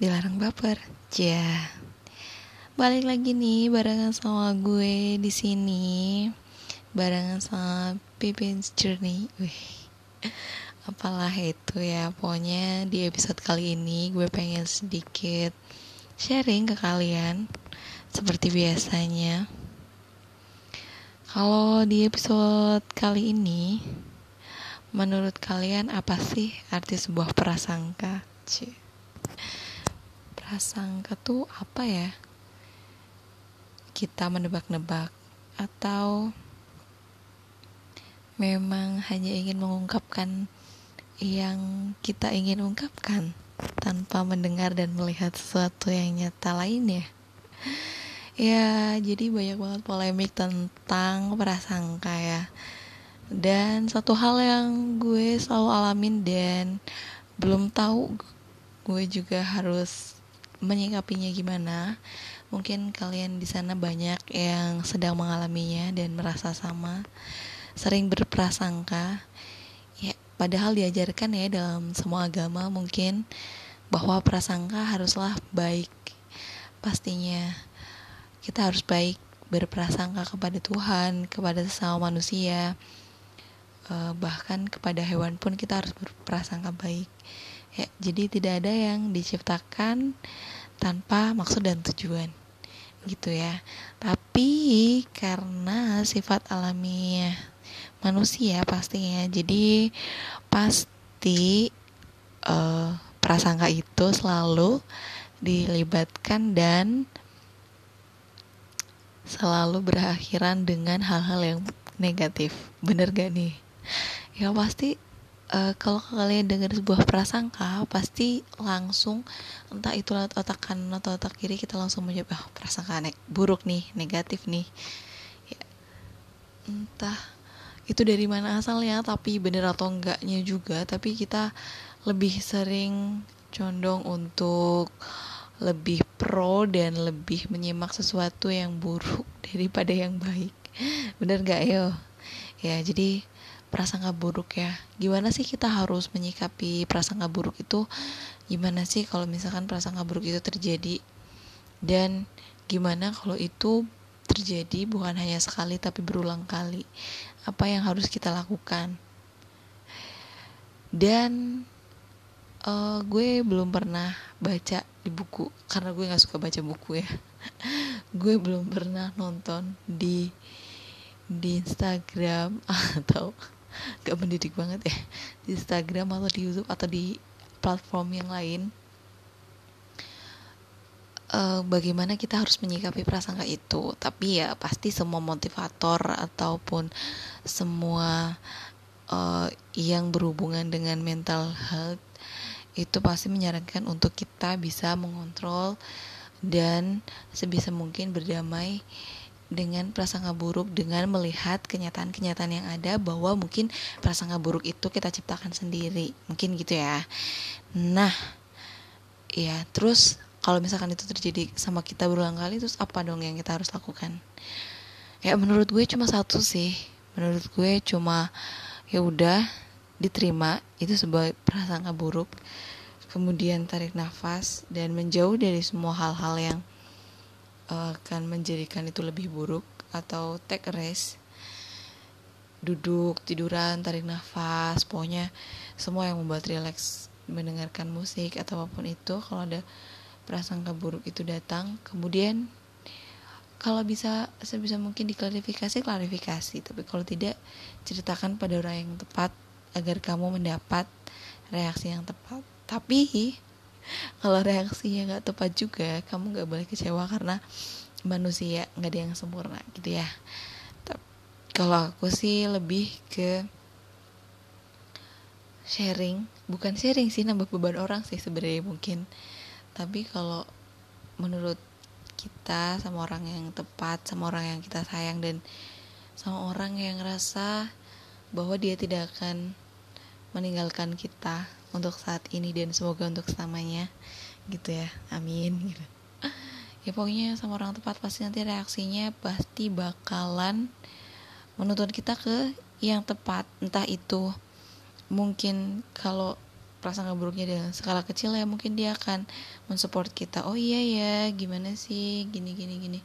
Dilarang baper. Ya. Balik lagi nih barengan sama gue di sini. Barengan sama Pippin's Journey. Wih. Apalah itu ya. Pokoknya di episode kali ini gue pengen sedikit sharing ke kalian seperti biasanya. Kalau di episode kali ini Menurut kalian apa sih arti sebuah prasangka? Cie. Prasangka tuh apa ya? Kita menebak-nebak atau memang hanya ingin mengungkapkan yang kita ingin ungkapkan tanpa mendengar dan melihat sesuatu yang nyata lainnya. Ya, jadi banyak banget polemik tentang prasangka ya dan satu hal yang gue selalu alamin dan belum tahu gue juga harus menyikapinya gimana mungkin kalian di sana banyak yang sedang mengalaminya dan merasa sama sering berprasangka. Ya padahal diajarkan ya dalam semua agama mungkin bahwa prasangka haruslah baik pastinya. Kita harus baik berprasangka kepada Tuhan kepada sesama manusia. Uh, bahkan kepada hewan pun kita harus berprasangka baik ya jadi tidak ada yang diciptakan tanpa maksud dan tujuan gitu ya. Tapi karena sifat alamiah manusia pastinya jadi pasti uh, prasangka itu selalu dilibatkan dan selalu berakhiran dengan hal-hal yang negatif. Bener gak nih? Ya pasti uh, kalau kalian dengar sebuah prasangka pasti langsung entah itu otak kanan atau otak kiri kita langsung menjawab oh, prasangka nek buruk nih negatif nih. Ya, entah itu dari mana asalnya tapi bener atau enggaknya juga tapi kita lebih sering condong untuk lebih pro dan lebih menyimak sesuatu yang buruk daripada yang baik. Bener gak yo? Ya jadi prasangka buruk ya. Gimana sih kita harus menyikapi prasangka buruk itu? Gimana sih kalau misalkan prasangka buruk itu terjadi? Dan gimana kalau itu terjadi bukan hanya sekali tapi berulang kali? Apa yang harus kita lakukan? Dan uh, gue belum pernah baca di buku karena gue nggak suka baca buku ya. Gue belum pernah nonton di di Instagram atau gak mendidik banget ya di Instagram atau di YouTube atau di platform yang lain. Uh, bagaimana kita harus menyikapi prasangka itu? Tapi ya pasti semua motivator ataupun semua uh, yang berhubungan dengan mental health itu pasti menyarankan untuk kita bisa mengontrol dan sebisa mungkin berdamai dengan prasangka buruk dengan melihat kenyataan-kenyataan yang ada bahwa mungkin prasangka buruk itu kita ciptakan sendiri. Mungkin gitu ya. Nah ya terus kalau misalkan itu terjadi sama kita berulang kali terus apa dong yang kita harus lakukan? Ya menurut gue cuma satu sih. Menurut gue cuma ya udah diterima. Itu sebagai prasangka buruk. Kemudian tarik nafas dan menjauh dari semua hal-hal yang akan menjadikan itu lebih buruk atau take rest. Duduk tiduran tarik nafas pokoknya semua yang membuat rileks mendengarkan musik atau apa pun itu kalau ada prasangka buruk itu datang. Kemudian kalau bisa sebisa mungkin diklarifikasi klarifikasi. Tapi kalau tidak ceritakan pada orang yang tepat agar kamu mendapat reaksi yang tepat. Tapi kalau reaksinya nggak tepat juga kamu nggak boleh kecewa karena manusia nggak ada yang sempurna gitu ya. Kalau aku sih lebih ke sharing. Bukan sharing sih nambah beban orang sih sebenarnya mungkin. Tapi kalau menurut kita sama orang yang tepat sama orang yang kita sayang dan sama orang yang ngerasa bahwa dia tidak akan meninggalkan kita untuk saat ini dan semoga untuk selamanya. Gitu ya. Amin. Gitu. Ya pokoknya sama orang tepat pasti nanti reaksinya pasti bakalan menuntun kita ke yang tepat. Entah itu mungkin kalau prasangka buruknya dalam skala kecil ya mungkin dia akan mensupport kita. Oh iya ya gimana sih? Gini gini gini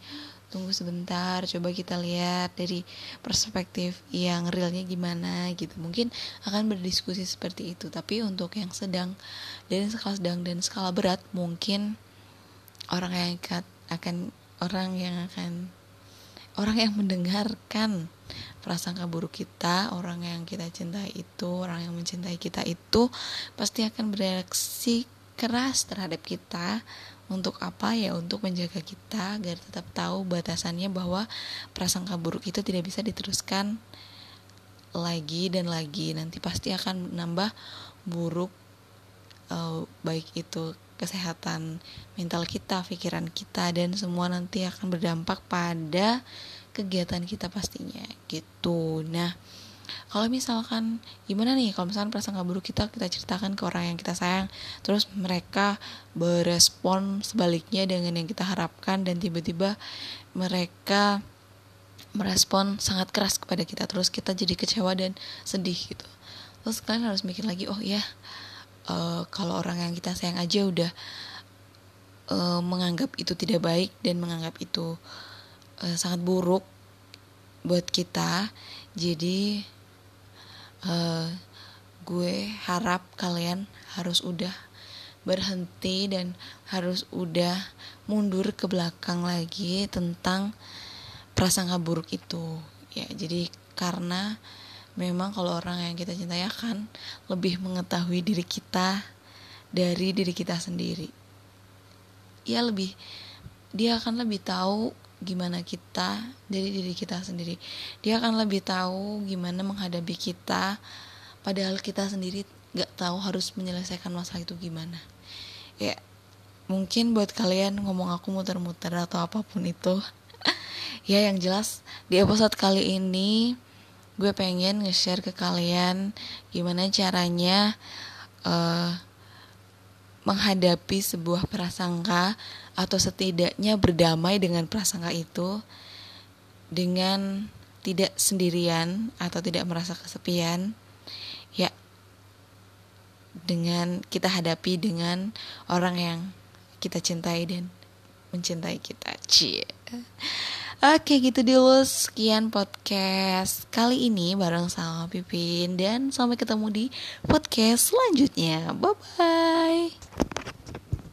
tunggu sebentar coba kita lihat dari perspektif yang realnya gimana gitu. Mungkin akan berdiskusi seperti itu. Tapi untuk yang sedang dan skala sedang dan skala berat mungkin orang yang akan orang yang akan orang yang mendengarkan prasangka buruk kita, orang yang kita cintai itu, orang yang mencintai kita itu pasti akan bereaksi keras terhadap kita untuk apa ya? Untuk menjaga kita agar tetap tahu batasannya bahwa prasangka buruk itu tidak bisa diteruskan lagi dan lagi. Nanti pasti akan menambah buruk uh, baik itu kesehatan mental kita, pikiran kita dan semua nanti akan berdampak pada kegiatan kita pastinya. Gitu. Nah, kalau misalkan gimana nih? Kalau misalkan prasangka buruk kita kita ceritakan ke orang yang kita sayang. Terus mereka berespon sebaliknya dengan yang kita harapkan dan tiba-tiba mereka merespon sangat keras kepada kita. Terus kita jadi kecewa dan sedih gitu. Terus kalian harus mikir lagi oh ya uh, kalau orang yang kita sayang aja udah uh, menganggap itu tidak baik dan menganggap itu uh, sangat buruk buat kita jadi uh, gue harap kalian harus udah berhenti dan harus udah mundur ke belakang lagi tentang prasangka buruk itu ya jadi karena memang kalau orang yang kita cintai akan lebih mengetahui diri kita dari diri kita sendiri. Ia lebih dia akan lebih tahu gimana kita dari diri kita sendiri. Dia akan lebih tahu gimana menghadapi kita padahal kita sendiri gak tahu harus menyelesaikan masalah itu gimana. Ya, mungkin buat kalian ngomong aku muter-muter atau apa pun itu. ya yang jelas di episode kali ini gue pengen nge-share ke kalian gimana caranya uh, menghadapi sebuah prasangka atau setidaknya berdamai dengan prasangka itu dengan tidak sendirian atau tidak merasa kesepian ya dengan kita hadapi dengan orang yang kita cintai dan mencintai kita. Cie Oke gitu dulu sekian podcast kali ini bareng sama Pipin dan sampai ketemu di podcast selanjutnya. Bye bye.